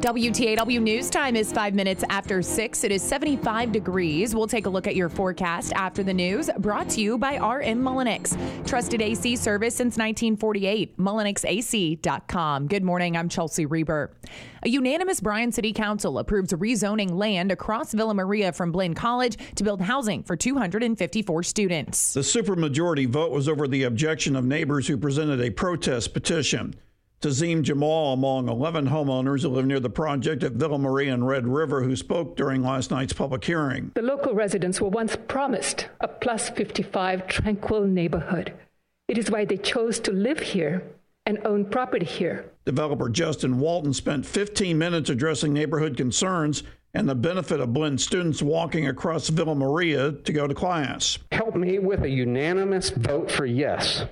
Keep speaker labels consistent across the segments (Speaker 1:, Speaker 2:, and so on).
Speaker 1: WTAW News Time is five minutes after six. It is 75 degrees. We'll take a look at your forecast after the news, brought to you by RM Mullenix. Trusted AC service since 1948. MullenixAC.com. Good morning. I'm Chelsea Reber. A unanimous Bryan City Council approves rezoning land across Villa Maria from Blinn College to build housing for 254 students.
Speaker 2: The supermajority vote was over the objection of neighbors who presented a protest petition. Tazim Jamal among 11 homeowners who live near the project at Villa Maria and Red River who spoke during last night's public hearing.
Speaker 3: The local residents were once promised a plus 55 tranquil neighborhood. It is why they chose to live here and own property here.
Speaker 2: Developer Justin Walton spent 15 minutes addressing neighborhood concerns and the benefit of Blinn students walking across Villa Maria to go to class.
Speaker 4: Help me with a unanimous vote for yes.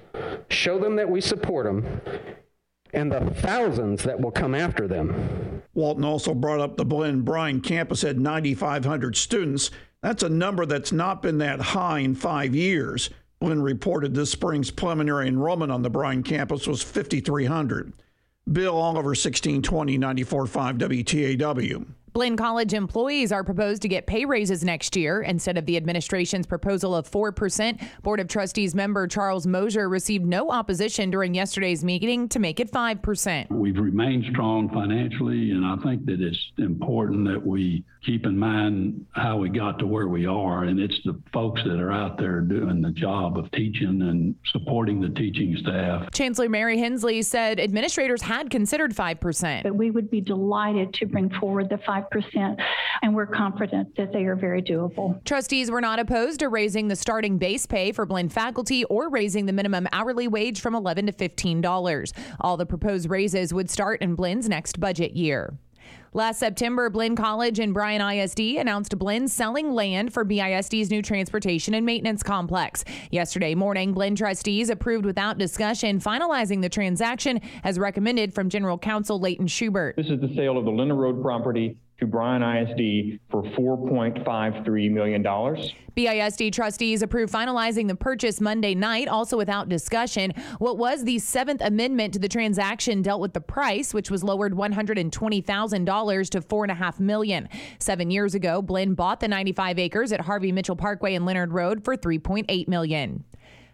Speaker 4: Show them that we support them and the thousands that will come after them.
Speaker 2: Walton also brought up the Blinn Bryan campus had 9,500 students. That's a number that's not been that high in five years. Blinn reported this spring's preliminary enrollment on the Bryan campus was 5,300. Bill Oliver, 1620 94.5 WTAW.
Speaker 1: Blinn College employees are proposed to get pay raises next year instead of the administration's proposal of 4%. Board of Trustees member Charles Mosier received no opposition during yesterday's meeting to make it 5%.
Speaker 5: We've remained strong financially, and I think that it's important that we keep in mind how we got to where we are. And it's the folks that are out there doing the job of teaching and supporting the teaching staff.
Speaker 1: Chancellor Mary Hensley said administrators had considered 5%.
Speaker 6: But we would be delighted to bring forward the 5%, and we're confident that they are very doable.
Speaker 1: Trustees were not opposed to raising the starting base pay for Blinn faculty or raising the minimum hourly wage from 11 to $15. All the proposed raises would start in Blinn's next budget year. Last September, Blinn College and Bryan ISD announced Blinn selling land for BISD's new transportation and maintenance complex. Yesterday morning, Blinn trustees approved without discussion, finalizing the transaction as recommended from General Counsel Leighton Schubert.
Speaker 7: This is the sale of the Leonard Road property to Bryan ISD for $4.53 million.
Speaker 1: BISD trustees approved finalizing the purchase Monday night, also without discussion. What was the seventh amendment to the transaction dealt with the price, which was lowered $120,000 to 4.5 million. Seven years ago, Blinn bought the 95 acres at Harvey Mitchell Parkway and Leonard Road for $3.8 million.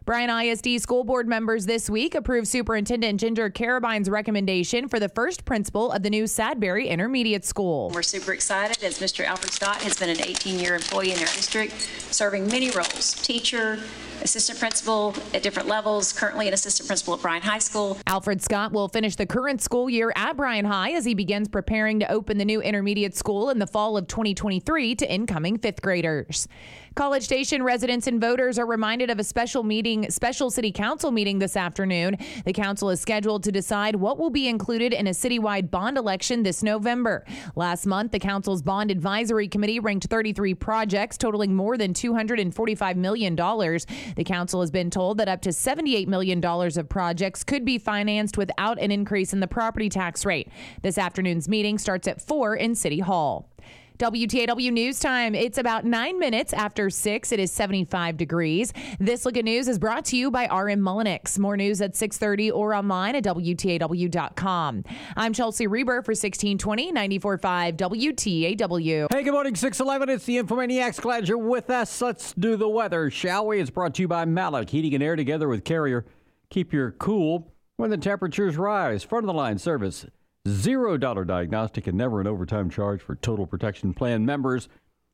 Speaker 1: Bryan ISD school board members this week approved Superintendent Ginger Carabine's recommendation for the first principal of the new Sadberry Intermediate School.
Speaker 8: We're super excited as Mr. Alfred Scott has been an 18 year employee in our district, serving many roles teacher, assistant principal at different levels, currently an assistant principal at Bryan High School.
Speaker 1: Alfred Scott will finish the current school year at Bryan High as he begins preparing to open the new intermediate school in the fall of 2023 to incoming fifth graders. College Station residents and voters are reminded of a special meeting, special city council meeting this afternoon. The council is scheduled to decide what will be included in a citywide bond election this November. Last month, the council's bond advisory committee ranked 33 projects totaling more than $245 million. The council has been told that up to $78 million of projects could be financed without an increase in the property tax rate. This afternoon's meeting starts at 4 in City Hall. WTAW News Time. It's about nine minutes after six. It is 75 degrees. This look at news is brought to you by RM Mullenix. More news at 6:30 or online at WTAW.com. I'm Chelsea Reber for 1620 94.5 WTAW.
Speaker 9: Hey, good morning, 611. It's the Infomaniacs. Glad you're with us. Let's do the weather, shall we? It's brought to you by Malik Heating and Air together with Carrier. Keep your cool when the temperatures rise. Front of the line service. Zero dollar diagnostic and never an overtime charge for Total Protection Plan members.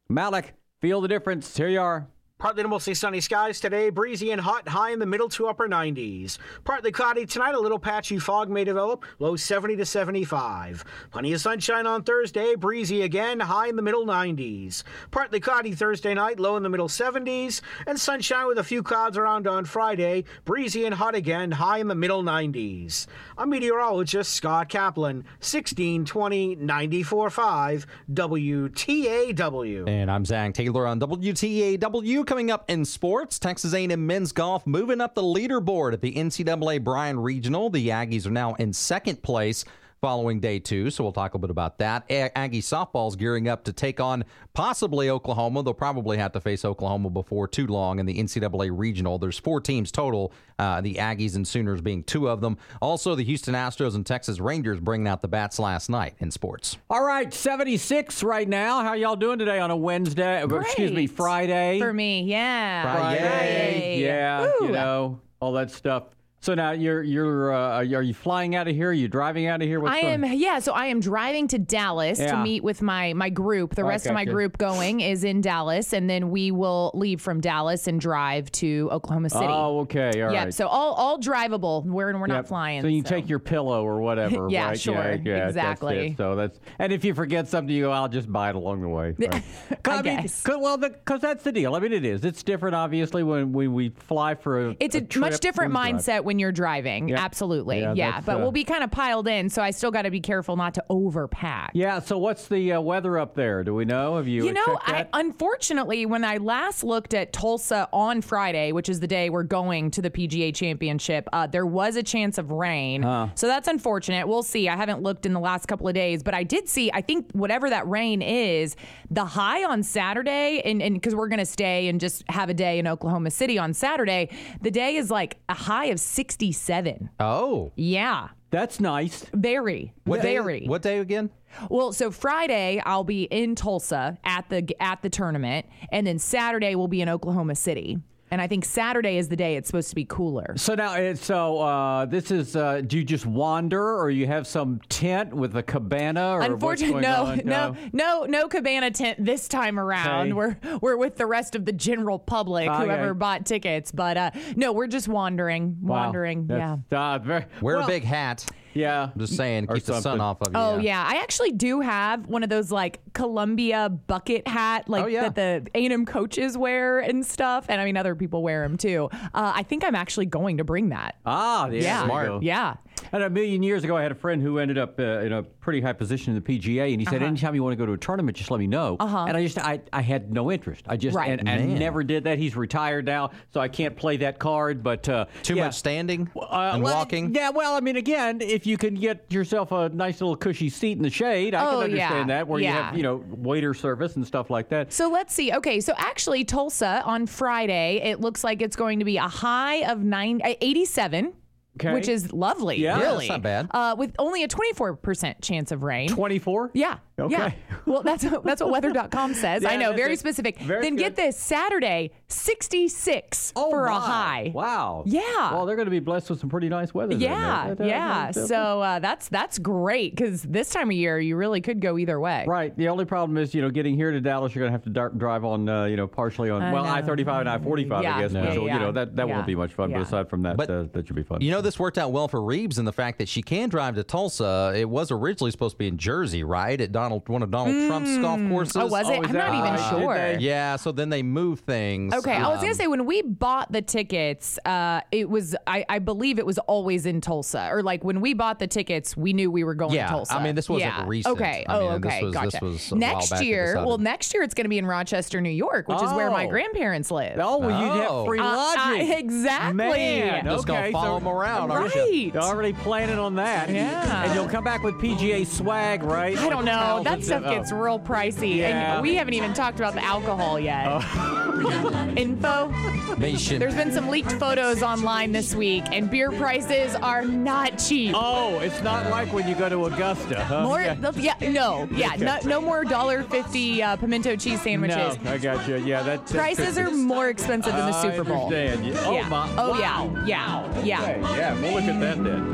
Speaker 9: Malik, feel the difference. Here you are.
Speaker 10: Partly to mostly sunny skies today, breezy and hot, high in the middle to upper 90s. Partly cloudy tonight, a little patchy fog may develop, low 70 to 75. Plenty of sunshine on Thursday, breezy again, high in the middle 90s. Partly cloudy Thursday night, low in the middle 70s, and sunshine with a few clouds around on Friday, breezy and hot again, high in the middle 90s. I'm meteorologist Scott Kaplan, 1620 945 WTAW.
Speaker 11: And I'm Zach Taylor on WTAW. Coming up in sports, Texas A&M men's golf moving up the leaderboard at the NCAA Bryan Regional. The Aggies are now in second place following day two. So we'll talk a bit about that. Aggie softball's gearing up to take on possibly Oklahoma. They'll probably have to face Oklahoma before too long in the NCAA regional. There's four teams total, uh, the Aggies and Sooners being two of them. Also, the Houston Astros and Texas Rangers bringing out the bats last night in sports.
Speaker 9: All right, 76 right now. How y'all doing today on a Wednesday?
Speaker 1: Great.
Speaker 9: Excuse me, Friday.
Speaker 1: For me, yeah.
Speaker 9: Friday.
Speaker 1: Friday.
Speaker 9: Yeah,
Speaker 1: Woo.
Speaker 9: you know, all that stuff. So now you're you're uh, are you flying out of here? Are you driving out of here? What's
Speaker 1: I
Speaker 9: going-
Speaker 1: am yeah, so I am driving to Dallas to meet with my my group. The
Speaker 9: Oh,
Speaker 1: rest of my group going is in Dallas and then we will leave from Dallas and drive to Oklahoma City.
Speaker 9: Oh, okay, all
Speaker 1: yep,
Speaker 9: right.
Speaker 1: so all all drivable. We're we're not flying.
Speaker 9: So you take your pillow or whatever.
Speaker 1: Yeah,
Speaker 9: right?
Speaker 1: sure.
Speaker 9: that's
Speaker 1: Exactly.
Speaker 9: it. So that's and if you forget something, you go, I'll just buy it along the way. Right. 'Cause
Speaker 1: I
Speaker 9: mean,
Speaker 1: guess.
Speaker 9: 'cause- well, because that's the deal. I mean, it is. It's different, obviously, when we, we fly for a.
Speaker 1: It's a,
Speaker 9: trip
Speaker 1: much different
Speaker 9: when we drive.
Speaker 1: mindset when you're driving.
Speaker 9: Yep.
Speaker 1: Absolutely.
Speaker 9: Yeah,
Speaker 1: Yeah, but
Speaker 9: uh,
Speaker 1: we'll be kind of piled in, so I still got to be careful not to overpack.
Speaker 9: Yeah. So what's the uh, weather up there? Do we know? Have you?
Speaker 1: You know,
Speaker 9: checked
Speaker 1: I, unfortunately, when I last looked at Tulsa on Friday, which is the day we're going to the PGA Championship, uh, there was a chance of rain.
Speaker 9: Huh.
Speaker 1: So that's unfortunate. We'll see. I haven't looked in the last couple of days, but I did see, I think, whatever that rain is, the high on Saturday, and because we're going to stay and just have a day in Oklahoma City on Saturday, the day is like a high of 67.
Speaker 11: Oh,
Speaker 1: Yeah.
Speaker 9: That's nice.
Speaker 1: Very,
Speaker 11: what day?
Speaker 1: very.
Speaker 11: What day again?
Speaker 1: Well, so Friday I'll be in Tulsa at the at the tournament, and then Saturday we'll be in Oklahoma City. And I think Saturday is the day it's supposed to be cooler.
Speaker 9: So now, it's, so uh, this is. Uh, do you just wander, or you have some tent with a cabana, or what's
Speaker 1: Unfortunately,
Speaker 9: going
Speaker 1: no,
Speaker 9: on?
Speaker 1: no, no, no cabana tent this time around.
Speaker 9: Okay.
Speaker 1: We're we're with the rest of the general public,
Speaker 9: Okay.
Speaker 1: whoever bought tickets. But uh, no, we're just wandering,
Speaker 9: Wow.
Speaker 1: wandering. Yeah.
Speaker 9: That's, uh, very,
Speaker 11: Wear
Speaker 9: well,
Speaker 11: a big hat.
Speaker 9: Yeah.
Speaker 11: I'm just saying,
Speaker 9: Or
Speaker 11: keep the sun
Speaker 9: something.
Speaker 11: off of you.
Speaker 1: Oh yeah. I actually do have one of those like Columbia bucket hat, like
Speaker 11: Oh, yeah.
Speaker 1: that the A&M coaches wear and stuff, and I mean other people wear them too. Uh, I think I'm actually going to bring that.
Speaker 9: Ah, yeah.
Speaker 1: Yeah.
Speaker 11: Smart.
Speaker 1: Yeah.
Speaker 9: And a million years ago, I had a friend who ended up uh, in a pretty high position in the PGA, and he said, "Anytime you want to go to a tournament, just let me know."
Speaker 1: Uh-huh.
Speaker 9: And I just, I, I had no interest. I just,
Speaker 1: Right.
Speaker 9: and, and never did that. He's retired now, so I can't play that card. But uh,
Speaker 11: Too
Speaker 9: yeah.
Speaker 11: much standing
Speaker 9: Uh,
Speaker 11: and
Speaker 9: well,
Speaker 11: walking.
Speaker 9: Yeah, well, I mean, again, if you can get yourself a nice little cushy seat in the shade, I
Speaker 1: Oh,
Speaker 9: can understand
Speaker 1: yeah.
Speaker 9: that, where you have, you know, waiter service and stuff like that.
Speaker 1: So let's see. Okay, so actually Tulsa on Friday, it looks like it's going to be a high of nine, uh, 87.
Speaker 9: Okay.
Speaker 1: Which is lovely,
Speaker 9: Yeah. Yeah,
Speaker 1: really.
Speaker 11: that's not bad.
Speaker 1: Uh, with only a 24% chance of rain.
Speaker 9: 24?
Speaker 1: Yeah.
Speaker 9: Okay.
Speaker 1: Yeah. Well, that's that's what weather.com says. I know, very
Speaker 9: it.
Speaker 1: specific.
Speaker 9: Very
Speaker 1: then get this Saturday, 66
Speaker 9: Oh,
Speaker 1: for a high.
Speaker 9: Wow.
Speaker 1: Yeah.
Speaker 9: Well, they're going to be blessed with some pretty nice weather.
Speaker 1: Yeah,
Speaker 9: man. That- that-
Speaker 1: yeah.
Speaker 9: that-
Speaker 1: So uh, that's that's great because this time of year you really could go either way.
Speaker 9: Right. The only problem is, you know, getting here to Dallas, you're going to have to dar- drive on, uh, you know, partially on,
Speaker 1: I
Speaker 9: well,
Speaker 1: know.
Speaker 9: I 35 and I 45,
Speaker 1: Yeah,
Speaker 9: I guess.
Speaker 1: yeah,
Speaker 9: which will,
Speaker 1: yeah,
Speaker 9: you know, that, that
Speaker 1: yeah,
Speaker 9: won't be much fun.
Speaker 1: yeah.
Speaker 9: But aside from that,
Speaker 11: But-
Speaker 9: uh, that should be fun.
Speaker 11: You know, this worked out well for Reeves in the fact that she can drive to Tulsa. It was originally supposed to be in Jersey, right? At Donald, one of Donald Trump's golf courses.
Speaker 1: Oh, was it? I'm not even
Speaker 9: right?
Speaker 1: Sure.
Speaker 11: Yeah, so then they move things.
Speaker 1: Okay, I was gonna
Speaker 11: Um,
Speaker 1: say when we bought the tickets, uh, it was I, I believe it was always in Tulsa, or like when we bought the tickets, we knew we were going
Speaker 11: Yeah,
Speaker 1: to Tulsa.
Speaker 11: I mean, this wasn't
Speaker 1: yeah.
Speaker 11: recent.
Speaker 1: Okay,
Speaker 11: I
Speaker 1: oh,
Speaker 11: mean, this
Speaker 1: okay,
Speaker 11: was- this
Speaker 1: gotcha.
Speaker 11: was a while
Speaker 1: next
Speaker 11: back they
Speaker 1: year,
Speaker 11: decided.
Speaker 1: well, next year it's going to be in Rochester, New York, which is where my
Speaker 9: Oh.
Speaker 1: grandparents live.
Speaker 9: Oh, well, you'd
Speaker 11: Oh.
Speaker 9: free
Speaker 1: Uh, uh,
Speaker 9: lodging.
Speaker 1: exactly.
Speaker 9: Man,
Speaker 11: Just gonna
Speaker 9: okay,
Speaker 11: follow
Speaker 9: so-
Speaker 11: them around, aren't you?
Speaker 1: Right.
Speaker 9: You're already planning on that.
Speaker 1: Yeah.
Speaker 9: And you'll come back with PGA swag, right?
Speaker 1: I don't know.
Speaker 9: Towels
Speaker 1: That
Speaker 9: and
Speaker 1: stuff
Speaker 9: oh.
Speaker 1: gets real pricey,
Speaker 9: Yeah.
Speaker 1: and we haven't even talked about the alcohol yet. Info.
Speaker 11: Nation.
Speaker 1: There's been some leaked photos online this week, and beer prices are not cheap.
Speaker 9: Oh, it's not like when you go to Augusta, huh?
Speaker 1: More,
Speaker 9: Yeah.
Speaker 1: yeah, no, yeah, no, no more dollar fifty uh, pimento cheese sandwiches.
Speaker 9: No, I got you. Yeah, that that
Speaker 1: Prices are more expensive than the Super Bowl.
Speaker 9: understand. Yeah. Oh
Speaker 1: yeah.
Speaker 9: my.
Speaker 1: Oh
Speaker 9: wow.
Speaker 1: yeah. Yeah. Yeah.
Speaker 9: Okay, yeah, we'll look at that then.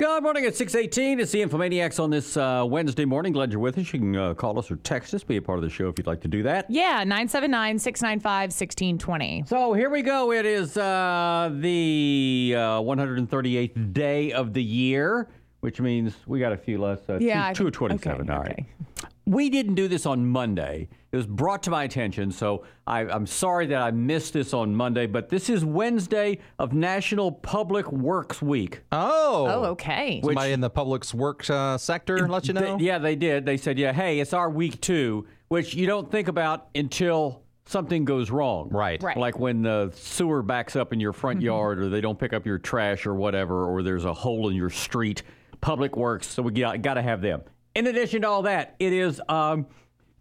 Speaker 9: Good morning at 618. It's the Infomaniacs on this uh, Wednesday morning. Glad you're with us. You can uh, call us or text us, be a part of the show if you'd like to do that.
Speaker 1: Yeah, 979 695 1620.
Speaker 9: So here we go. It is uh, the uh, 138th day of the year, which means we got a few less. Uh,
Speaker 1: Yeah, I
Speaker 9: two, two
Speaker 1: think-
Speaker 9: of 27.
Speaker 1: okay,
Speaker 9: All right. We didn't do this on Monday. It was brought to my attention, so I, I'm sorry that I missed this on Monday, but this is Wednesday of National Public Works Week.
Speaker 11: Oh.
Speaker 1: Oh, okay.
Speaker 11: Somebody in the public works uh, sector let you know?
Speaker 9: They- yeah, they did. They said, yeah, hey, it's our week too, which you don't think about until something goes wrong.
Speaker 11: Right.
Speaker 1: Right.
Speaker 9: Like when the sewer backs up in your front yard or they don't pick up your trash or whatever, or there's a hole in your street. Public Works, so we got, got to have them. In addition to all that, it is um,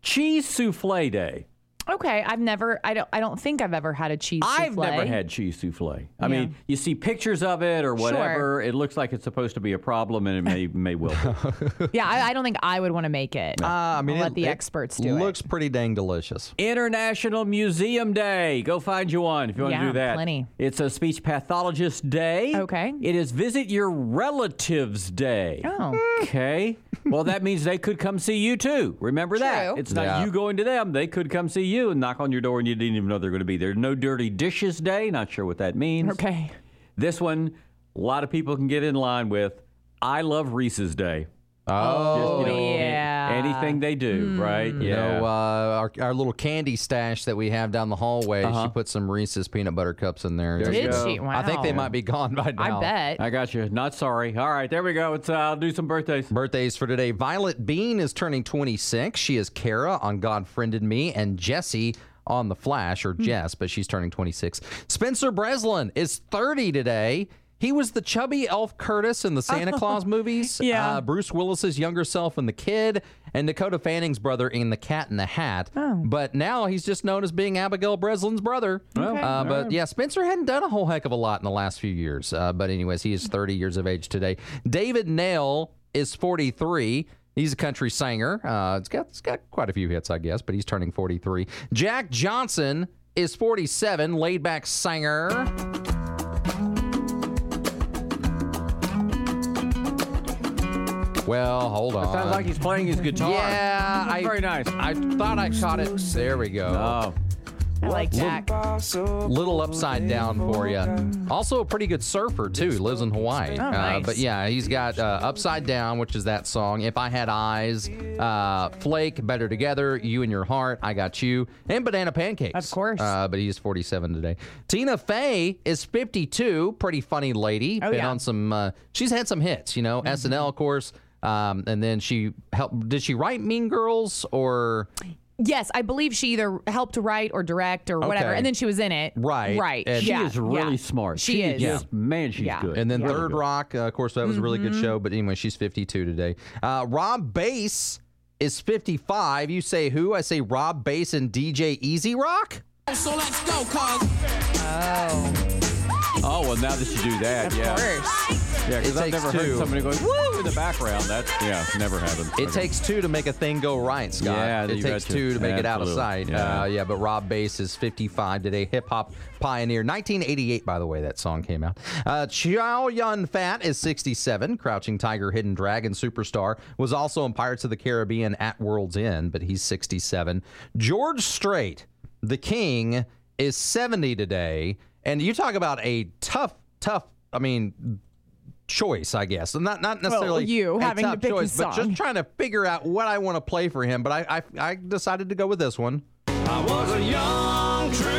Speaker 9: Cheese Souffle Day.
Speaker 1: Okay, I've never, I don't, I don't think I've ever had a cheese Souffle.
Speaker 9: I've never had cheese souffle. I
Speaker 1: Yeah.
Speaker 9: mean, you see pictures of it or whatever. It looks like it's supposed to be a problem, and it may may will. be.
Speaker 1: Yeah, I, I don't think I would want to make it.
Speaker 11: Uh, I mean,
Speaker 1: I'll
Speaker 11: it-
Speaker 1: let the
Speaker 11: it
Speaker 1: experts do it.
Speaker 11: Looks pretty dang delicious.
Speaker 9: International Museum Day. Go find you one if you want to do that.
Speaker 1: plenty.
Speaker 9: It's a speech pathologist day.
Speaker 1: Okay.
Speaker 9: It is visit your relatives day.
Speaker 1: Oh.
Speaker 9: Okay. well, that means they could come see you too. Remember that. It's not
Speaker 11: Yeah.
Speaker 9: you going to them. They could come see you and knock on your door and you didn't even know they're going to be there. No dirty dishes day. Not sure what that means.
Speaker 1: Okay.
Speaker 9: This one, a lot of people can get in line with. I love Reese's Day.
Speaker 11: Oh,
Speaker 9: Just, you know,
Speaker 1: yeah.
Speaker 9: Anything they do, right?
Speaker 11: You know, uh, our, our little candy stash that we have down the hallway, she put some Reese's peanut butter cups in there.
Speaker 9: There
Speaker 1: Did she? Wow.
Speaker 11: I think they might be gone by now.
Speaker 1: I bet.
Speaker 9: I got you. Not sorry. All right, there we go. It's, uh, I'll do some birthdays.
Speaker 11: Birthdays for today. Violet Bean is turning 26. She is Kara on God Friended Me, and Jesse on The Flash,
Speaker 1: Hmm.
Speaker 11: or Jess, but she's turning 26. Spencer Breslin is 30 today. He was the chubby Elf Curtis in the Santa Claus movies.
Speaker 1: Yeah.
Speaker 11: Uh, Bruce Willis's younger self in The Kid, and Dakota Fanning's brother in The Cat in the Hat.
Speaker 1: Oh.
Speaker 11: But now he's just known as being Abigail Breslin's brother.
Speaker 1: Okay.
Speaker 11: Uh, but yeah, Spencer hadn't done a whole heck of a lot in the last few years. Uh, but anyways, he is 30 years of age today. David Nail is 43. He's a country singer. Uh, it's got it's got quite a few hits, I guess, but he's turning 43. Jack Johnson is 47, laid back singer. Well, hold on.
Speaker 9: Sounds like he's playing his guitar.
Speaker 11: yeah, I,
Speaker 9: Very nice.
Speaker 11: I thought I caught it. There we go.
Speaker 9: Oh,
Speaker 1: I like Jack.
Speaker 11: little upside down for you. Also, a pretty good surfer too. Lives in Hawaii.
Speaker 1: Oh,
Speaker 11: uh,
Speaker 1: nice.
Speaker 11: but yeah, he's got uh, upside down, which is that song. If I had eyes, uh, Flake, better together. You and your heart, I got you, and banana pancakes.
Speaker 1: Of course.
Speaker 11: Uh, but he's 47 today. Tina Fey is 52. Pretty funny lady.
Speaker 1: Oh,
Speaker 11: Been
Speaker 1: yeah. Mm-hmm.
Speaker 11: on some. Uh, she's had some hits. You know, SNL, of course. Um, and then she helped. Did she write Mean Girls or?
Speaker 1: Yes, I believe she either helped write or direct or whatever,
Speaker 11: Okay.
Speaker 1: and then she was in it.
Speaker 11: Right.
Speaker 1: Right.
Speaker 11: And-
Speaker 9: she
Speaker 1: yeah,
Speaker 9: is really
Speaker 1: yeah.
Speaker 9: smart.
Speaker 1: She, is.
Speaker 9: just- man, she's
Speaker 1: Yeah.
Speaker 9: good.
Speaker 11: And then
Speaker 9: Really
Speaker 11: Third
Speaker 9: good.
Speaker 11: Rock, uh, of course, that was a really good
Speaker 1: Mm-hmm.
Speaker 11: show. But anyway, she's 52 today. Uh, Rob Bass is 55. You say who? I say Rob Bass and DJ Easy Rock.
Speaker 12: So let's go, cuz.
Speaker 9: Oh well, now that you do that,
Speaker 1: Of
Speaker 9: yeah,
Speaker 1: course.
Speaker 9: yeah, because I've
Speaker 11: takes
Speaker 9: never heard
Speaker 11: two.
Speaker 9: somebody going woo in the background. That's yeah, never happened.
Speaker 11: It takes two to make a thing go right, Scott.
Speaker 9: Yeah,
Speaker 11: it
Speaker 9: you
Speaker 11: takes
Speaker 9: betcha.
Speaker 11: two to make it out of
Speaker 9: Absolutely.
Speaker 11: sight.
Speaker 9: Yeah.
Speaker 11: Uh, yeah, but Rob Bass is 55 today. Hip hop pioneer. 1988, by the way, that song came out. Uh, Chow Yun Fat is 67. Crouching Tiger, Hidden Dragon superstar. Was also in Pirates of the Caribbean at World's End, but he's 67. George Strait, the king, is 70 today. And you talk about a tough, tough, I mean, choice, I guess. Not not necessarily
Speaker 1: you
Speaker 11: a
Speaker 1: having to
Speaker 11: tough
Speaker 1: pick a
Speaker 11: choice, but just trying to figure out what I want to play for him. But I I, I decided to go with this one.
Speaker 12: I was a young troubadour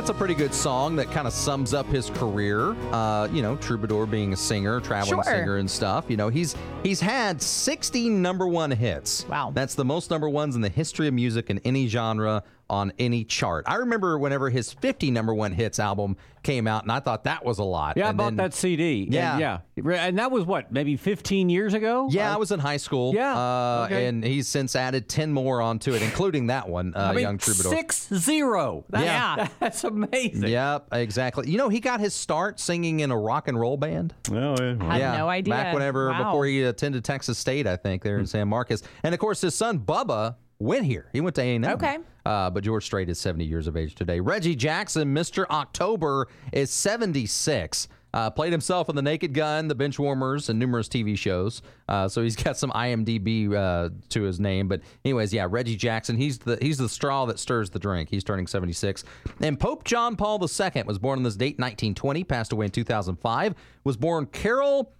Speaker 11: that's a pretty good song that kind of sums up his career. Uh, you know, Troubadour being a singer, traveling
Speaker 1: Sure.
Speaker 11: singer and stuff. You know, he's he's had 60 number one hits.
Speaker 1: Wow.
Speaker 11: That's the most number ones in the history of music in any genre on any chart. I remember whenever his 50 number one hits album came out, and I thought that was a lot.
Speaker 9: Yeah, I bought
Speaker 11: then-
Speaker 9: that CD. and
Speaker 11: Yeah.
Speaker 9: yeah, and that was what maybe 15 years ago.
Speaker 11: Yeah,
Speaker 9: Uh,
Speaker 11: I was in high school.
Speaker 9: Yeah,
Speaker 11: Uh,
Speaker 9: okay.
Speaker 11: And he's since added 10 more onto it, including that one, uh,
Speaker 9: I mean,
Speaker 11: Young Troubadour.
Speaker 9: six zero. That-
Speaker 1: Yeah.
Speaker 9: that's amazing.
Speaker 11: Yep, exactly. You know, he got his start singing in a rock and roll band.
Speaker 9: Oh, yeah.
Speaker 1: Had no idea.
Speaker 11: Back whenever,
Speaker 1: Wow.
Speaker 11: before he attended Texas State, I think, there in San Marcos. And of course, his son, Bubba, went here. He went to A&M.
Speaker 1: Okay.
Speaker 11: Uh, but George Strait is 70 years of age today. Reggie Jackson, Mr. October, is 76. Uh, played himself in The Naked Gun, The Benchwarmers, and numerous TV shows. Uh, so he's got some IMDb uh, to his name. But anyways, yeah, Reggie Jackson. He's the he's the straw that stirs the drink. He's turning 76. And Pope John Paul II was born on this date, 1920. Passed away in 2005. Was born Karol.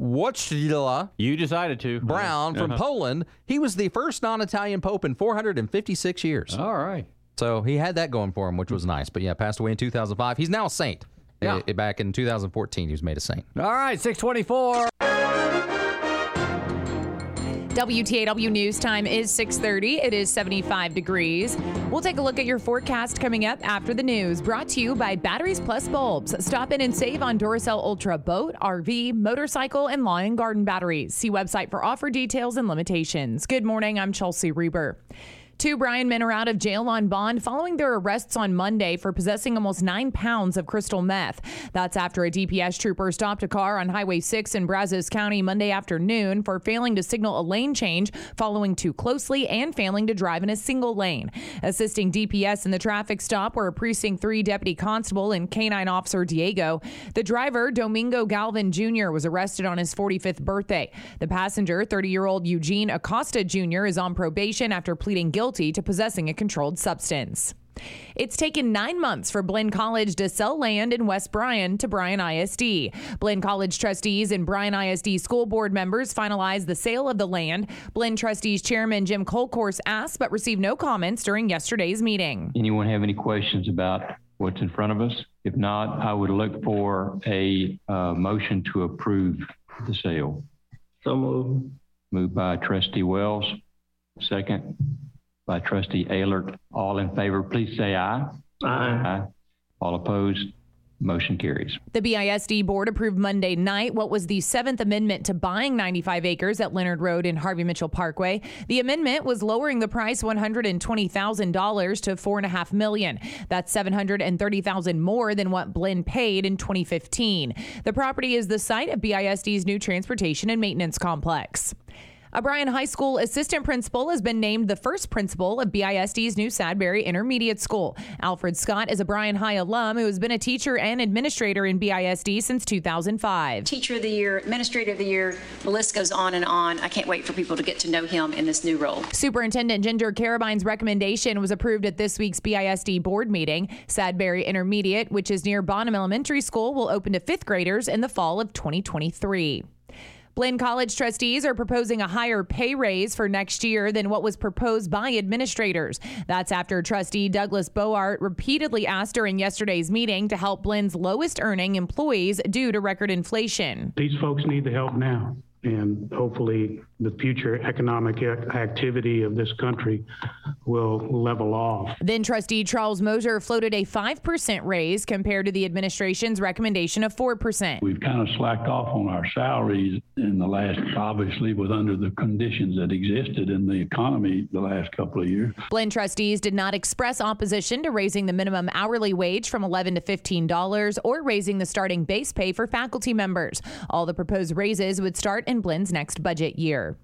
Speaker 11: Wojtyla
Speaker 9: You decided to.
Speaker 11: Brown from
Speaker 9: Uh-huh.
Speaker 11: Poland. He was the first non-Italian pope in 456 years.
Speaker 9: All right.
Speaker 11: So he had that going for him, which was nice. But yeah, passed away in 2005. He's now a saint.
Speaker 9: Yeah.
Speaker 11: Back in 2014, he was made a saint.
Speaker 9: All right, 624.
Speaker 1: WTAW news time is 6:30. It is 75 degrees. We'll take a look at your forecast coming up after the news. Brought to you by Batteries Plus Bulbs. Stop in and save on Duracell Ultra boat, RV, motorcycle, and lawn and garden batteries. See website for offer details and limitations. Good morning. I'm Chelsea Reber. Two Bryan men are out of jail on bond following their arrests on Monday for possessing almost nine pounds of crystal meth. That's after a DPS trooper stopped a car on Highway 6 in Brazos County Monday afternoon for failing to signal a lane change, following too closely, and failing to drive in a single lane. Assisting DPS in the traffic stop were a Precinct 3 Deputy Constable and Canine Officer Diego. The driver, Domingo Galvin Jr., was arrested on his 45th birthday. The passenger, 30 year old Eugene Acosta Jr., is on probation after pleading guilty to possessing a controlled substance. It's taken nine months for Blinn College to sell land in West Bryan to Bryan ISD. Blinn College trustees and Bryan ISD school board members finalized the sale of the land. Blinn trustees chairman Jim Colcourse asked but received no comments during yesterday's meeting.
Speaker 13: Anyone have any questions about what's in front of us? If not, I would look for a uh, motion to approve the sale. So moved. Moved by trustee Wells, second by trustee Aylert. All in favor, please say aye. Aye. aye. All opposed, motion carries.
Speaker 1: The BISD board approved Monday night what was the seventh amendment to buying 95 acres at Leonard Road in Harvey Mitchell Parkway. The amendment was lowering the price $120,000 to four and a half million. That's 730,000 more than what Blinn paid in 2015. The property is the site of BISD's new transportation and maintenance complex. A Bryan High School assistant principal has been named the first principal of BISD's new Sadberry Intermediate School. Alfred Scott is a Bryan High alum who has been a teacher and administrator in BISD since 2005.
Speaker 8: Teacher of the Year, Administrator of the Year, the list goes on and on. I can't wait for people to get to know him in this new role.
Speaker 1: Superintendent Ginger Carabine's recommendation was approved at this week's BISD board meeting. Sadberry Intermediate, which is near Bonham Elementary School, will open to fifth graders in the fall of 2023. Blinn College trustees are proposing a higher pay raise for next year than what was proposed by administrators. That's after trustee Douglas Boart repeatedly asked during yesterday's meeting to help Blinn's lowest earning employees due to record inflation.
Speaker 14: These folks need the help now, and hopefully the future economic activity of this country will level off.
Speaker 1: Then trustee Charles Moser floated a 5% raise compared to the administration's recommendation of 4%.
Speaker 5: We've kind of slacked off on our salaries in the last, obviously, with under the conditions that existed in the economy the last couple of years.
Speaker 1: Blinn trustees did not express opposition to raising the minimum hourly wage from 11 to $15 or raising the starting base pay for faculty members. All the proposed raises would start in Blinn's next budget year.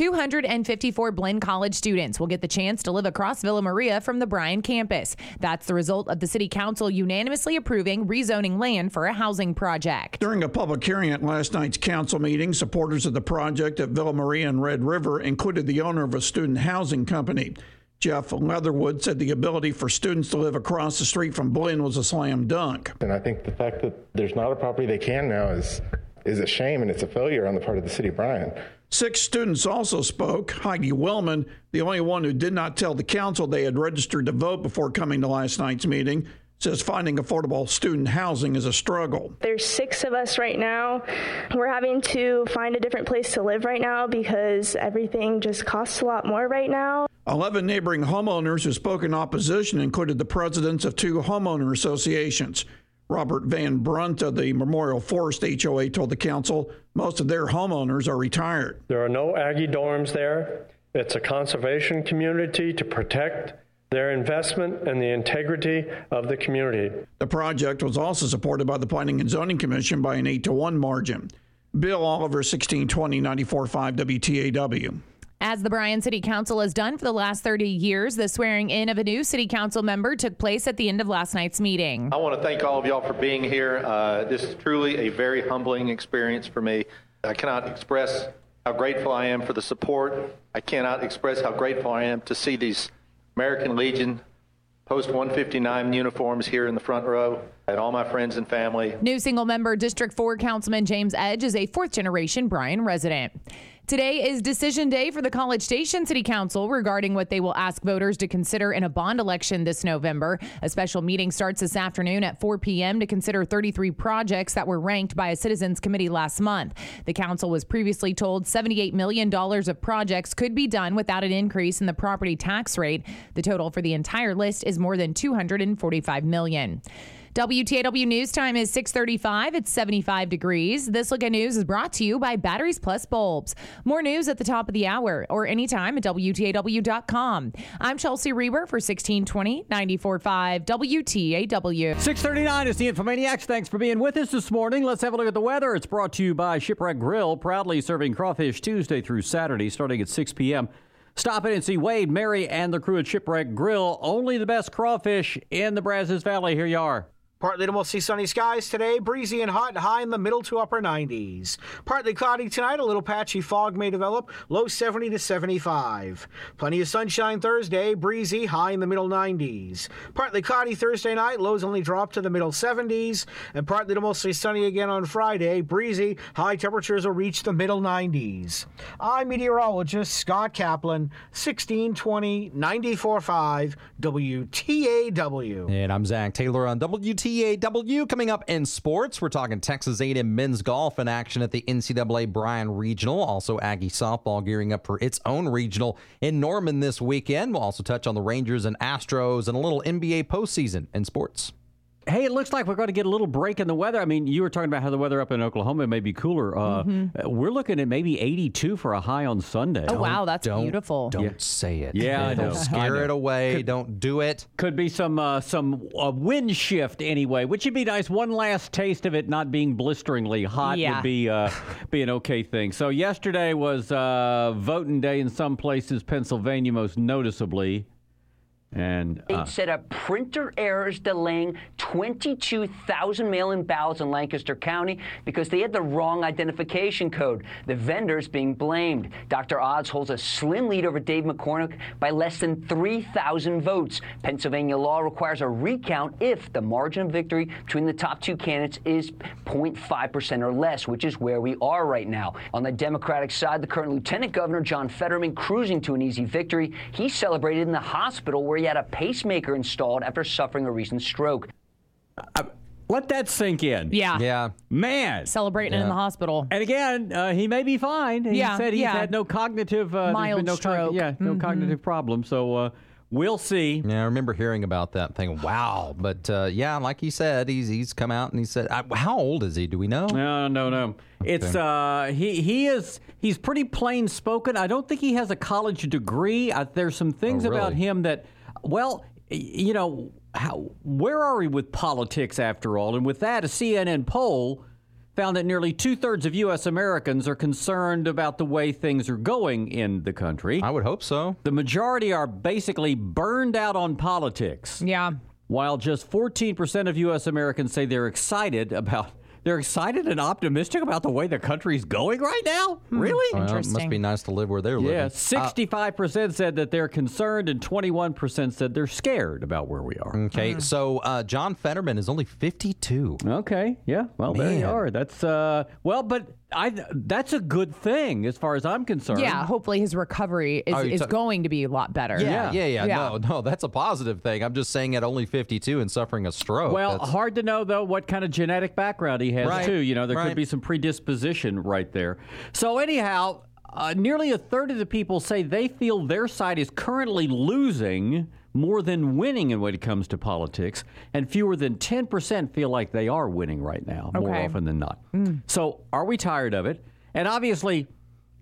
Speaker 1: 254 Blinn College students will get the chance to live across Villa Maria from the Bryan campus. That's the result of the City Council unanimously approving rezoning land for a housing project.
Speaker 2: During a public hearing at last night's council meeting, supporters of the project at Villa Maria and Red River included the owner of a student housing company. Jeff Leatherwood said the ability for students to live across the street from Blinn was a slam dunk.
Speaker 15: And I think the fact that there's not a property they can now is is a shame and it's a failure on the part of the city of Bryan.
Speaker 2: Six students also spoke. Heidi Wellman, the only one who did not tell the council they had registered to vote before coming to last night's meeting, says finding affordable student housing is a struggle.
Speaker 16: There's six of us right now. We're having to find a different place to live right now because everything just costs a lot more right now.
Speaker 2: 11 neighboring homeowners who spoke in opposition included the presidents of two homeowner associations. Robert Van Brunt of the Memorial Forest HOA told the council most of their homeowners are retired.
Speaker 17: There are no Aggie dorms there. It's a conservation community to protect their investment and the integrity of the community.
Speaker 2: The project was also supported by the Planning and Zoning Commission by an 8 to 1 margin. Bill Oliver, 1620 945 WTAW.
Speaker 1: As the Bryan City Council has done for the last 30 years, the swearing in of a new city council member took place at the end of last night's meeting.
Speaker 18: I want to thank all of y'all for being here. Uh, this is truly a very humbling experience for me. I cannot express how grateful I am for the support. I cannot express how grateful I am to see these American Legion Post 159 uniforms here in the front row, and all my friends and family.
Speaker 1: New single member District 4 Councilman James Edge is a fourth generation Bryan resident. Today is decision day for the College Station City Council regarding what they will ask voters to consider in a bond election this November. A special meeting starts this afternoon at 4 p.m. to consider 33 projects that were ranked by a citizens committee last month. The council was previously told $78 million of projects could be done without an increase in the property tax rate. The total for the entire list is more than 245 million. WTAW News Time is 635. It's 75 degrees. This look at news is brought to you by Batteries Plus Bulbs. More news at the top of the hour or anytime at WTAW.com. I'm Chelsea Reber for 1620 945 WTAW.
Speaker 9: 639 is the Infomaniacs. Thanks for being with us this morning. Let's have a look at the weather. It's brought to you by Shipwreck Grill, proudly serving crawfish Tuesday through Saturday starting at 6 p.m. Stop in and see Wade, Mary, and the crew at Shipwreck Grill. Only the best crawfish in the Brazos Valley. Here you are.
Speaker 10: Partly to mostly sunny skies today, breezy and hot, high in the middle to upper 90s. Partly cloudy tonight, a little patchy fog may develop, low 70 to 75. Plenty of sunshine Thursday, breezy, high in the middle 90s. Partly cloudy Thursday night, lows only drop to the middle 70s. And partly to mostly sunny again on Friday, breezy, high temperatures will reach the middle 90s. I'm meteorologist Scott Kaplan, 1620 945 WTAW.
Speaker 11: And I'm Zach Taylor on WTAW. Coming up in sports, we're talking Texas A&M men's golf in action at the NCAA Bryan Regional. Also, Aggie softball gearing up for its own regional in Norman this weekend. We'll also touch on the Rangers and Astros and a little NBA postseason in sports.
Speaker 9: Hey, it looks like we're going to get a little break in the weather. I mean, you were talking about how the weather up in Oklahoma may be cooler. Uh,
Speaker 1: Mhm.
Speaker 9: We're looking at maybe 82 for a high on Sunday.
Speaker 1: Oh, wow, that's
Speaker 11: don't-
Speaker 1: beautiful.
Speaker 11: Don't
Speaker 9: Yeah.
Speaker 11: say it.
Speaker 9: Yeah, I
Speaker 11: don't
Speaker 9: know.
Speaker 11: scare
Speaker 9: I know.
Speaker 11: it away. don't do it.
Speaker 9: Could be some uh, some uh, wind shift anyway, which would be nice. One last taste of it not being blisteringly hot
Speaker 1: Yeah.
Speaker 9: would be uh, be an okay thing. So yesterday was uh, voting day in some places, Pennsylvania most noticeably, and uh,
Speaker 19: It said a printer error is delaying 22,000 mail-in ballots in Lancaster County because they had the wrong identification code. The vendors being blamed. Dr. Oz holds a slim lead over Dave McCormick by less than 3,000 votes. Pennsylvania law requires a recount if the margin of victory between the top two candidates is 0.5% or less, which is where we are right now. On the Democratic side, the current Lieutenant Governor John Fetterman cruising to an easy victory. He celebrated in the hospital where he had a pacemaker installed after suffering a recent stroke.
Speaker 9: let that sink in.
Speaker 1: Yeah.
Speaker 11: Yeah.
Speaker 9: Man.
Speaker 1: Celebrating in the hospital.
Speaker 9: And again, uh, he may be fine. He
Speaker 1: Yeah,
Speaker 9: said he's
Speaker 1: yeah.
Speaker 9: had no cognitive, uh,
Speaker 1: Mild
Speaker 9: been no cog-
Speaker 1: stroke.
Speaker 9: yeah, no
Speaker 1: Mhm.
Speaker 9: cognitive problem. So uh, we'll see.
Speaker 11: Yeah, I remember hearing about that thing. Wow. But uh, yeah, like he said, he's he's come out and he said, I, "How old is he? Do we know?"
Speaker 9: No, no, no. It's uh, he he is he's pretty plain spoken. I don't think he has a college degree. Uh, there's some things
Speaker 11: Oh,
Speaker 9: about him that, well, you know, how where are we with politics after all? And with that, a CNN poll found that nearly two thirds of U.S. Americans are concerned about the way things are going in the country.
Speaker 11: I would hope so.
Speaker 9: The majority are basically burned out on politics.
Speaker 1: Yeah.
Speaker 9: While just 14% of U.S. Americans say they're excited about, they're excited and optimistic about the way the country's going right now? Really?
Speaker 11: Well, it must be nice to live where they're living.
Speaker 9: Yeah,
Speaker 11: Uh,
Speaker 9: 65% said that they're concerned, and 21% said they're scared about where we are.
Speaker 11: Okay, so uh, John Fetterman is only 52.
Speaker 9: Okay, yeah. Well, there you are. That's uh, well, but I that's a good thing as far as I'm concerned.
Speaker 1: Yeah, hopefully his recovery is,
Speaker 11: Are
Speaker 1: is
Speaker 11: ta-
Speaker 1: going to be a lot better.
Speaker 11: Yeah, yeah, yeah, No, no, that's a positive thing. I'm just saying at only 52 and suffering a stroke.
Speaker 9: Well,
Speaker 11: that's-
Speaker 9: hard to know though what kind of genetic background he has
Speaker 11: Right,
Speaker 9: too. You know, there
Speaker 11: right.
Speaker 9: could be some predisposition right there. So anyhow, uh, nearly a third of the people say they feel their side is currently losing more than winning in when it comes to politics, and fewer than 10% feel like they are winning right now, more often than not. Mm. So, are we tired of it? And obviously,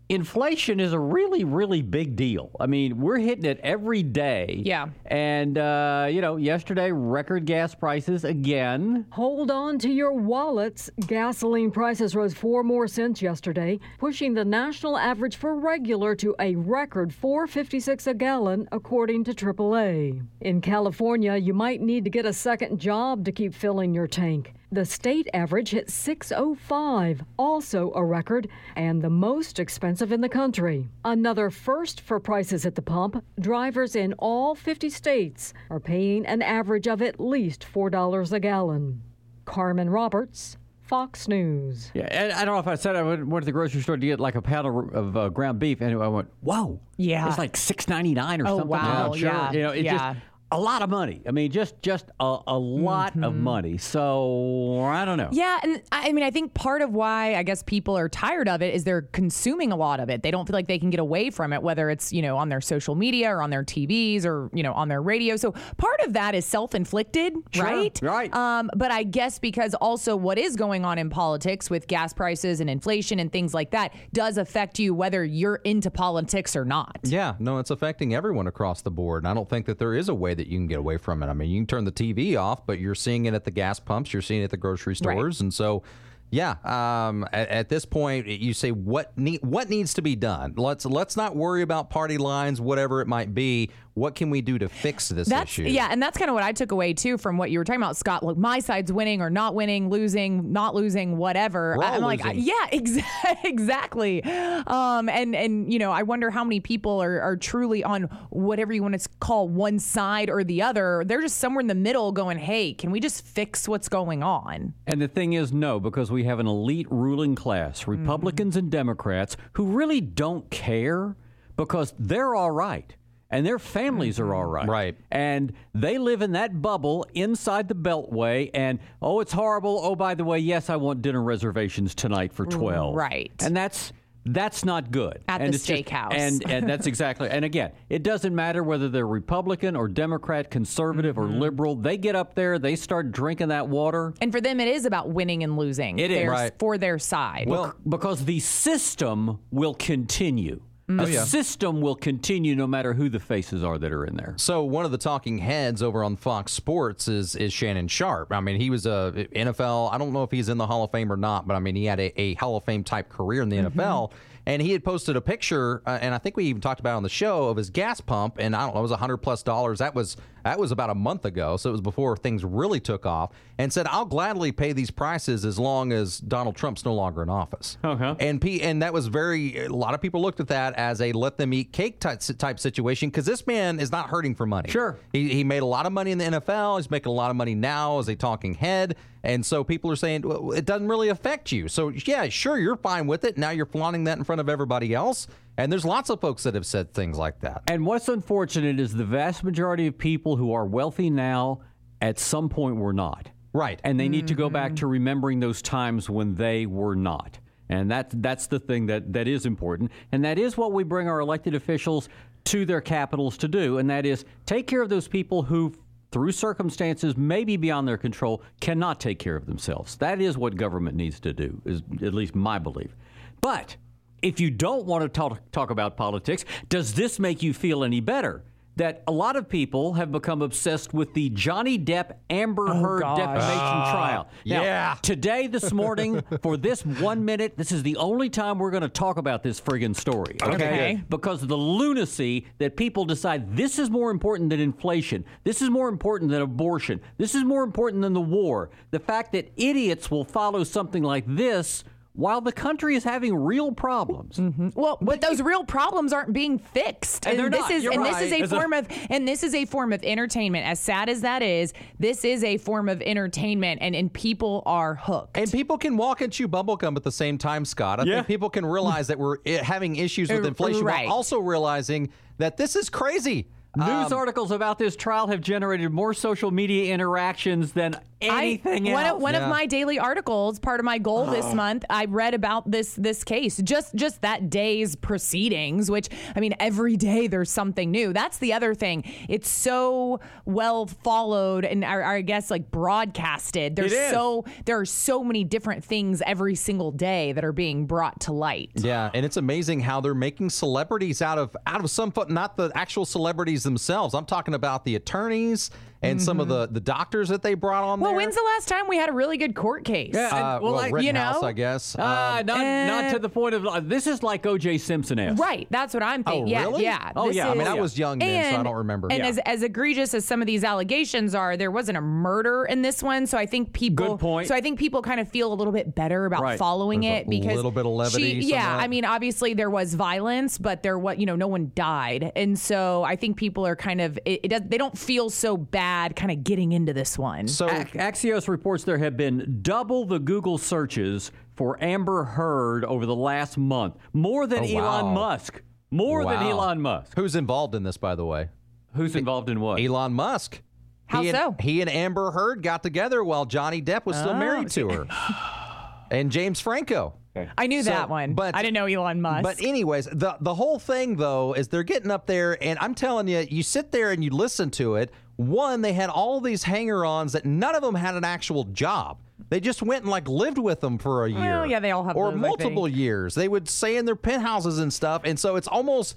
Speaker 9: inflation is a really, really big deal. I mean, we're hitting it every day.
Speaker 1: Yeah.
Speaker 9: And, uh, you know, yesterday, record gas prices again.
Speaker 20: Hold on to your wallets. Gasoline prices rose four more cents yesterday, pushing the national average for regular to a record 4.56 a gallon, according to AAA. In California, you might need to get a second job to keep filling your tank. The state average hit 605, also a record and the most expensive in the country. Another first for prices at the pump. Drivers in all 50 states are paying an average of at least $4 a gallon. Carmen Roberts, Fox News.
Speaker 9: Yeah, and I don't know if I said I went, went to the grocery store to get like a pound of, of uh, ground beef, and I went, "Whoa,
Speaker 1: Yeah.
Speaker 9: it's like six ninety nine or
Speaker 1: Oh,
Speaker 9: something."
Speaker 1: wow,
Speaker 9: I'm sure.
Speaker 1: yeah,
Speaker 9: you know, it's
Speaker 1: yeah.
Speaker 9: just a lot of money. I mean, just just a, a lot of
Speaker 1: Mm-hmm.
Speaker 9: money. So I don't know.
Speaker 1: Yeah, and I I mean, I think part of why I guess people are tired of it is they're consuming a lot of it. They don't feel like they can get away from it, whether it's you know on their social media or on their TVs or you know on their radio. So part of that is self-inflicted,
Speaker 9: Sure,
Speaker 1: right?
Speaker 9: right.
Speaker 1: Um, but I guess because also what is going on in politics with gas prices and inflation and things like that does affect you whether you're into politics or not.
Speaker 11: Yeah, no, it's affecting everyone across the board. And I don't think that there is a way that you can get away from it. I mean, you can turn the TV off, but you're seeing it at the gas pumps, you're seeing it at the grocery stores, and so. Yeah, um, at, at this point, you say what need what needs to be done. Let's let's not worry about party lines, whatever it might be. What can we do to fix this
Speaker 1: That's
Speaker 11: issue?
Speaker 1: yeah, and that's kind of what I took away too from what you were talking about, Scott. Look, my side's winning or not winning, losing, not losing, whatever.
Speaker 11: We're all
Speaker 1: I'm like,
Speaker 11: losing.
Speaker 1: yeah, exa- exactly. Um, and and you know, I wonder how many people are are truly on whatever you want to call one side or the other. They're just somewhere in the middle, going, hey, can we just fix what's going on?
Speaker 9: And the thing is, no, because we have an elite ruling class, Republicans and Democrats, who really don't care because they're all right and their families are all right.
Speaker 11: Right.
Speaker 9: And they live in that bubble inside the Beltway. And, oh, it's horrible. Oh, by the way, yes, I want dinner reservations tonight for 12.
Speaker 1: Right.
Speaker 9: And that's. That's not good.
Speaker 1: At
Speaker 9: and
Speaker 1: the
Speaker 9: it's just-
Speaker 1: steakhouse.
Speaker 9: and, and that's exactly. And again, it doesn't matter whether they're Republican or Democrat, conservative or
Speaker 1: Mm-hmm.
Speaker 9: liberal. They get up there, they start drinking that water.
Speaker 1: And for them, it is about winning and losing.
Speaker 9: It is. Right.
Speaker 1: for their side.
Speaker 9: Well, because the system will continue.
Speaker 1: Mm.
Speaker 9: The
Speaker 11: Oh, yeah.
Speaker 9: system will continue no matter who the faces are that are in there.
Speaker 11: So one of the talking heads over on Fox Sports is is Shannon Sharpe. I mean, he was a NFL. I don't know if he's in the Hall of Fame or not, but I mean, he had a, a Hall of Fame type career in the NFL. And he had posted a picture, uh, and I think we even talked about it on the show of his gas pump, and I don't know, it was a hundred plus dollars. That was that was about a month ago, so it was before things really took off. And said, "I'll gladly pay these prices as long as Donald Trump's no longer in office."
Speaker 9: Okay.
Speaker 11: And P, and that was very. A lot of people looked at that as a let them eat cake type, type situation because this man is not hurting for money.
Speaker 9: Sure.
Speaker 11: He, he made a lot of money in the NFL. He's making a lot of money now as a talking head. And so people are saying well, it doesn't really affect you. So yeah, sure, you're fine with it. Now you're flaunting that in front of everybody else. And there's lots of folks that have said things like that.
Speaker 9: And what's unfortunate is the vast majority of people who are wealthy now at some point were not.
Speaker 11: Right.
Speaker 9: And they need to go mm-hmm. back to remembering those times when they were not. And that that's the thing that, that is important. And that is what we bring our elected officials to their capitals to do. And that is take care of those people who through circumstances maybe beyond their control cannot take care of themselves. That is what government needs to do, is at least my belief. But if you don't want to talk, talk about politics, does this make you feel any better? That a lot of people have become obsessed with the Johnny Depp Amber Heard
Speaker 1: gosh.
Speaker 9: defamation
Speaker 11: Ah,
Speaker 9: trial. Now,
Speaker 11: yeah.
Speaker 9: Today, this morning, for this one minute, this is the only time we're going to talk about this friggin' story.
Speaker 1: Okay.
Speaker 9: Because of the lunacy that people decide this is more important than inflation. This is more important than abortion. This is more important than the war. The fact that idiots will follow something like this while the country is having real problems.
Speaker 1: Well, but those real problems aren't being fixed.
Speaker 9: And they're
Speaker 1: this
Speaker 9: not.
Speaker 1: is
Speaker 9: You're
Speaker 1: and this is a
Speaker 9: As a-
Speaker 1: form of and this is a form of entertainment. As sad as that is, this is a form of entertainment and, and people are hooked.
Speaker 11: And people can walk and chew bubblegum at the same time, Scott. I
Speaker 9: Yeah.
Speaker 11: think people can realize that we're having issues with
Speaker 1: Uh,
Speaker 11: inflation
Speaker 1: right.
Speaker 11: while also realizing that this is crazy.
Speaker 9: News
Speaker 11: Um,
Speaker 9: articles about this trial have generated more social media interactions than anything
Speaker 1: I, one
Speaker 9: else.
Speaker 1: Of, one of my daily articles, part of my goal this
Speaker 9: Oh.
Speaker 1: month, I read about this this case, just just that day's proceedings. Which I mean, every day there's something new. That's the other thing. It's so well followed and or, or I guess like broadcasted. There's
Speaker 11: It is.
Speaker 1: so there are so many different things every single day that are being brought to light.
Speaker 11: Yeah, and it's amazing how they're making celebrities out of out of some not the actual celebrities themselves. I'm talking about the attorneys and some of the the doctors that they brought on
Speaker 1: Mm-hmm. Well,
Speaker 11: there.
Speaker 1: when's the last time we had a really good court case?
Speaker 9: Yeah, and-
Speaker 11: Uh, well,
Speaker 9: I-
Speaker 11: Rittenhouse, I guess.
Speaker 9: Ah,
Speaker 11: Um,
Speaker 9: not not
Speaker 1: eh.
Speaker 9: to the point of uh, this is like O.J. Simpson is.
Speaker 1: Right, that's what I'm
Speaker 11: Oh,
Speaker 1: thinking. yeah,
Speaker 11: really?
Speaker 1: yeah.
Speaker 9: Oh,
Speaker 1: This
Speaker 9: yeah. I mean,
Speaker 11: I was young then, so I
Speaker 1: And-
Speaker 11: don't remember.
Speaker 1: And
Speaker 11: Yeah.
Speaker 1: as as egregious as some of these allegations are, there wasn't a murder in this one, so I think people.
Speaker 9: Good point.
Speaker 1: So I think people kind of feel a little bit better about
Speaker 9: Right.
Speaker 1: following
Speaker 11: There's a
Speaker 1: it because a
Speaker 11: little bit of levity
Speaker 1: She, yeah. I mean, obviously there was violence, but there was you know no one died, and so I think people are kind of it, it does they don't feel so bad kind of getting into this one.
Speaker 11: so
Speaker 9: Ac- Axios reports there have been double the Google searches for Amber Heard over the last month, more than
Speaker 11: Oh,
Speaker 9: Elon
Speaker 11: wow.
Speaker 9: Musk. More than Elon Musk.
Speaker 11: who's involved in this, by the way?
Speaker 9: Who's involved in what?
Speaker 11: Elon Musk.
Speaker 1: How
Speaker 11: he and,
Speaker 1: so?
Speaker 11: He and Amber Heard got together while Johnny Depp was still
Speaker 1: Oh,
Speaker 11: married to her, and James Franco.
Speaker 1: I knew
Speaker 11: So,
Speaker 1: that one,
Speaker 11: but-
Speaker 1: I didn't know Elon Musk.
Speaker 11: But anyways, the the whole thing though is they're getting up there, and I'm telling you, you sit there and you listen to it. One, they had all these hanger-ons that none of them had an actual job. They just went and like lived with them for a year.
Speaker 1: Well, yeah, they all have
Speaker 11: or
Speaker 1: those,
Speaker 11: multiple years. They would stay in their penthouses and stuff, and so it's almost.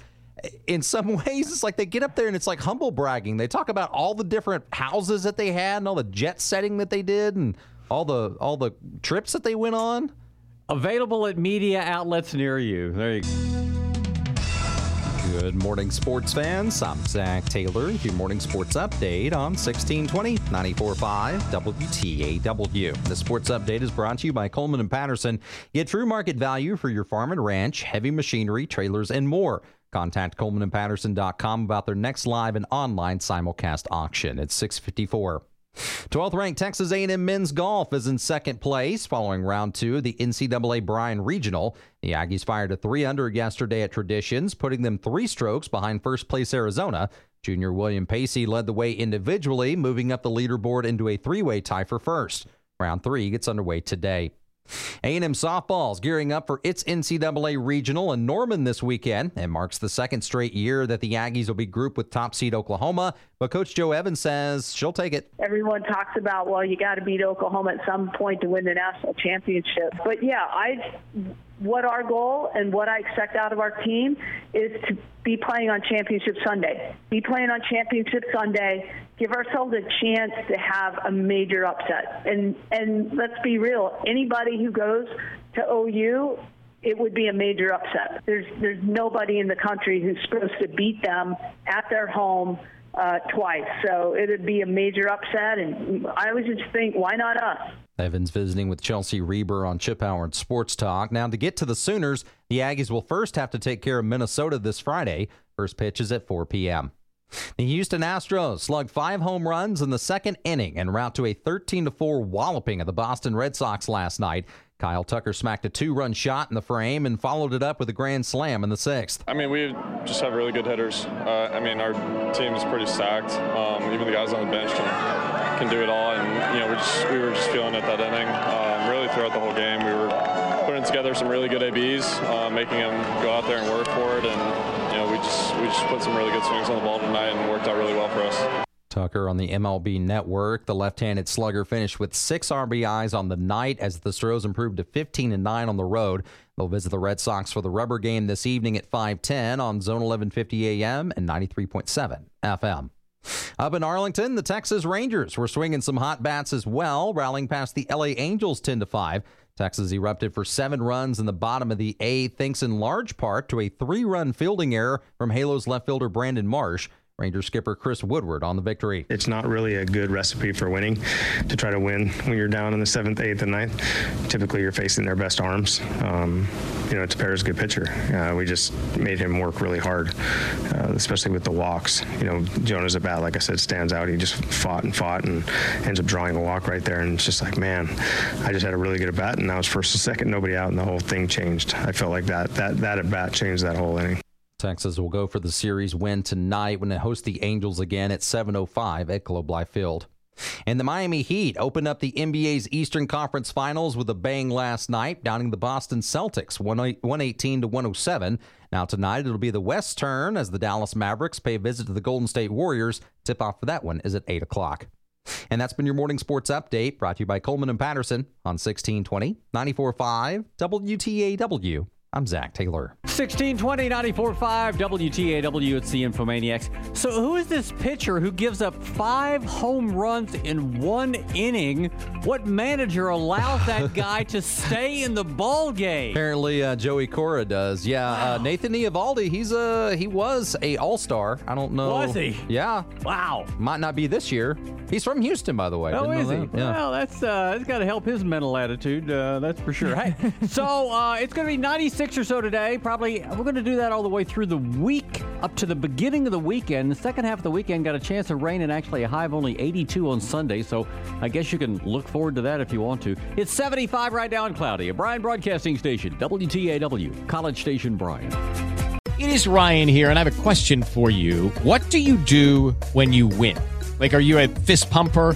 Speaker 11: In some ways, it's like they get up there and it's like humble bragging. They talk about all the different houses that they had and all the jet setting that they did and all the all the trips that they went on.
Speaker 9: Available at media outlets near you. There you go.
Speaker 11: Good morning, sports fans. I'm Zach Taylor. Your morning sports update on 1620 945 WTAW. The sports update is brought to you by Coleman and Patterson. Get true market value for your farm and ranch, heavy machinery, trailers, and more. Contact colemanandpatterson.com about their next live and online simulcast auction. at 654. 12th ranked Texas A&M men's golf is in second place following round two of the NCAA Bryan Regional. The Aggies fired a three under yesterday at Traditions, putting them three strokes behind first place Arizona. Junior William Paysse led the way individually, moving up the leaderboard into a three-way tie for first. Round three gets underway today. A&M softball is gearing up for its NCAA regional in Norman this weekend. It marks the second straight year that the Aggies will be grouped with top seed Oklahoma, but Coach Jo Evans says she'll take it.
Speaker 21: Everyone talks about, well, you got to beat Oklahoma at some point to win the national championship. But yeah, I what our goal and what I expect out of our team is to be playing on championship Sunday. Be playing on championship Sunday. Give ourselves a chance to have a major upset. And and let's be real, anybody who goes to OU it would be a major upset. There's there's nobody in the country who's supposed to beat them at their home uh, twice. So it would be a major upset, and I always just think, why not us?
Speaker 11: Evans visiting with Chelsea Reber on Chip Howard Sports Talk. Now, to get to the Sooners, the Aggies will first have to take care of Minnesota this Friday. First pitch is at 4 p.m. The Houston Astros slugged five home runs in the second inning en route to a 13 4 walloping of the Boston Red Sox last night. Kyle Tucker smacked a two run shot in the frame and followed it up with a grand slam in the sixth.
Speaker 22: I mean, we just have really good hitters. Uh, I mean, our team is pretty stacked. Um, even the guys on the bench can, can do it all, and you know, we just we were just feeling it that inning. Um, really, throughout the whole game, we were putting together some really good ABs, uh, making them go out there and work for it, and we just put some really good swings on the ball tonight, and worked out really well for us.
Speaker 11: Tucker on the MLB network. The left handed slugger finished with six RBIs on the night as the Stros improved to 15 and 9 on the road. They'll visit the Red Sox for the rubber game this evening at 510 on Zone 1150 AM and 93.7 FM. Up in Arlington, the Texas Rangers were swinging some hot bats as well, rallying past the LA Angels 10 to 5. Texas erupted for seven runs in the bottom of the eighth, thanks in large part to a three run fielding error from Halos left fielder Brandon Marsh. Ranger skipper Chris Woodward on the victory.
Speaker 23: It's not really a good recipe for winning to try to win when you're down in the seventh, eighth, and ninth. Typically, you're facing their best arms. Um, you know, Tepera's a good pitcher. Uh, we just made him work really hard, uh, especially with the walks. You know, Jonah's at bat, like I said, stands out. He just fought and fought and ends up drawing a walk right there. And it's just like, man, I just had a really good at bat, and I was first and second, nobody out, and the whole thing changed. I felt like that that that at bat changed that whole inning.
Speaker 11: Texas will go for the series win tonight when they host the Angels again at 7:05 at Globe Life Field. And the Miami Heat opened up the NBA's Eastern Conference Finals with a bang last night, downing the Boston Celtics 118 to 107. Now tonight it'll be the West turn as the Dallas Mavericks pay a visit to the Golden State Warriors. Tip off for that one is at 8 o'clock. And that's been your morning sports update brought to you by Coleman and Patterson on 1620 945 WTAW. I'm Zach Taylor.
Speaker 9: 1620 945 WTAW. It's the Infomaniacs. So, who is this pitcher who gives up five home runs in one inning? What manager allows that guy to stay in the ball game?
Speaker 11: Apparently, uh, Joey Cora does. Yeah, wow. uh, Nathan Eovaldi. He's a he was a All Star. I don't know.
Speaker 9: Was he?
Speaker 11: Yeah.
Speaker 9: Wow.
Speaker 11: Might not be this year. He's from Houston, by the way.
Speaker 9: Oh,
Speaker 11: Didn't
Speaker 9: is he?
Speaker 11: That. Yeah.
Speaker 9: Well, that's uh, that's got to help his mental attitude. Uh, that's for sure. hey, so uh, it's going to be 96 or so today. Probably we're going to do that all the way through the week up to the beginning of the weekend. The second half of the weekend got a chance of rain and actually a high of only 82 on Sunday. So I guess you can look forward to that if you want to. It's 75 right now and cloudy. A Bryan Broadcasting Station, WTAW, College Station, Bryan.
Speaker 20: It is Ryan here, and I have a question for you. What do you do when you win? Like, are you a fist pumper?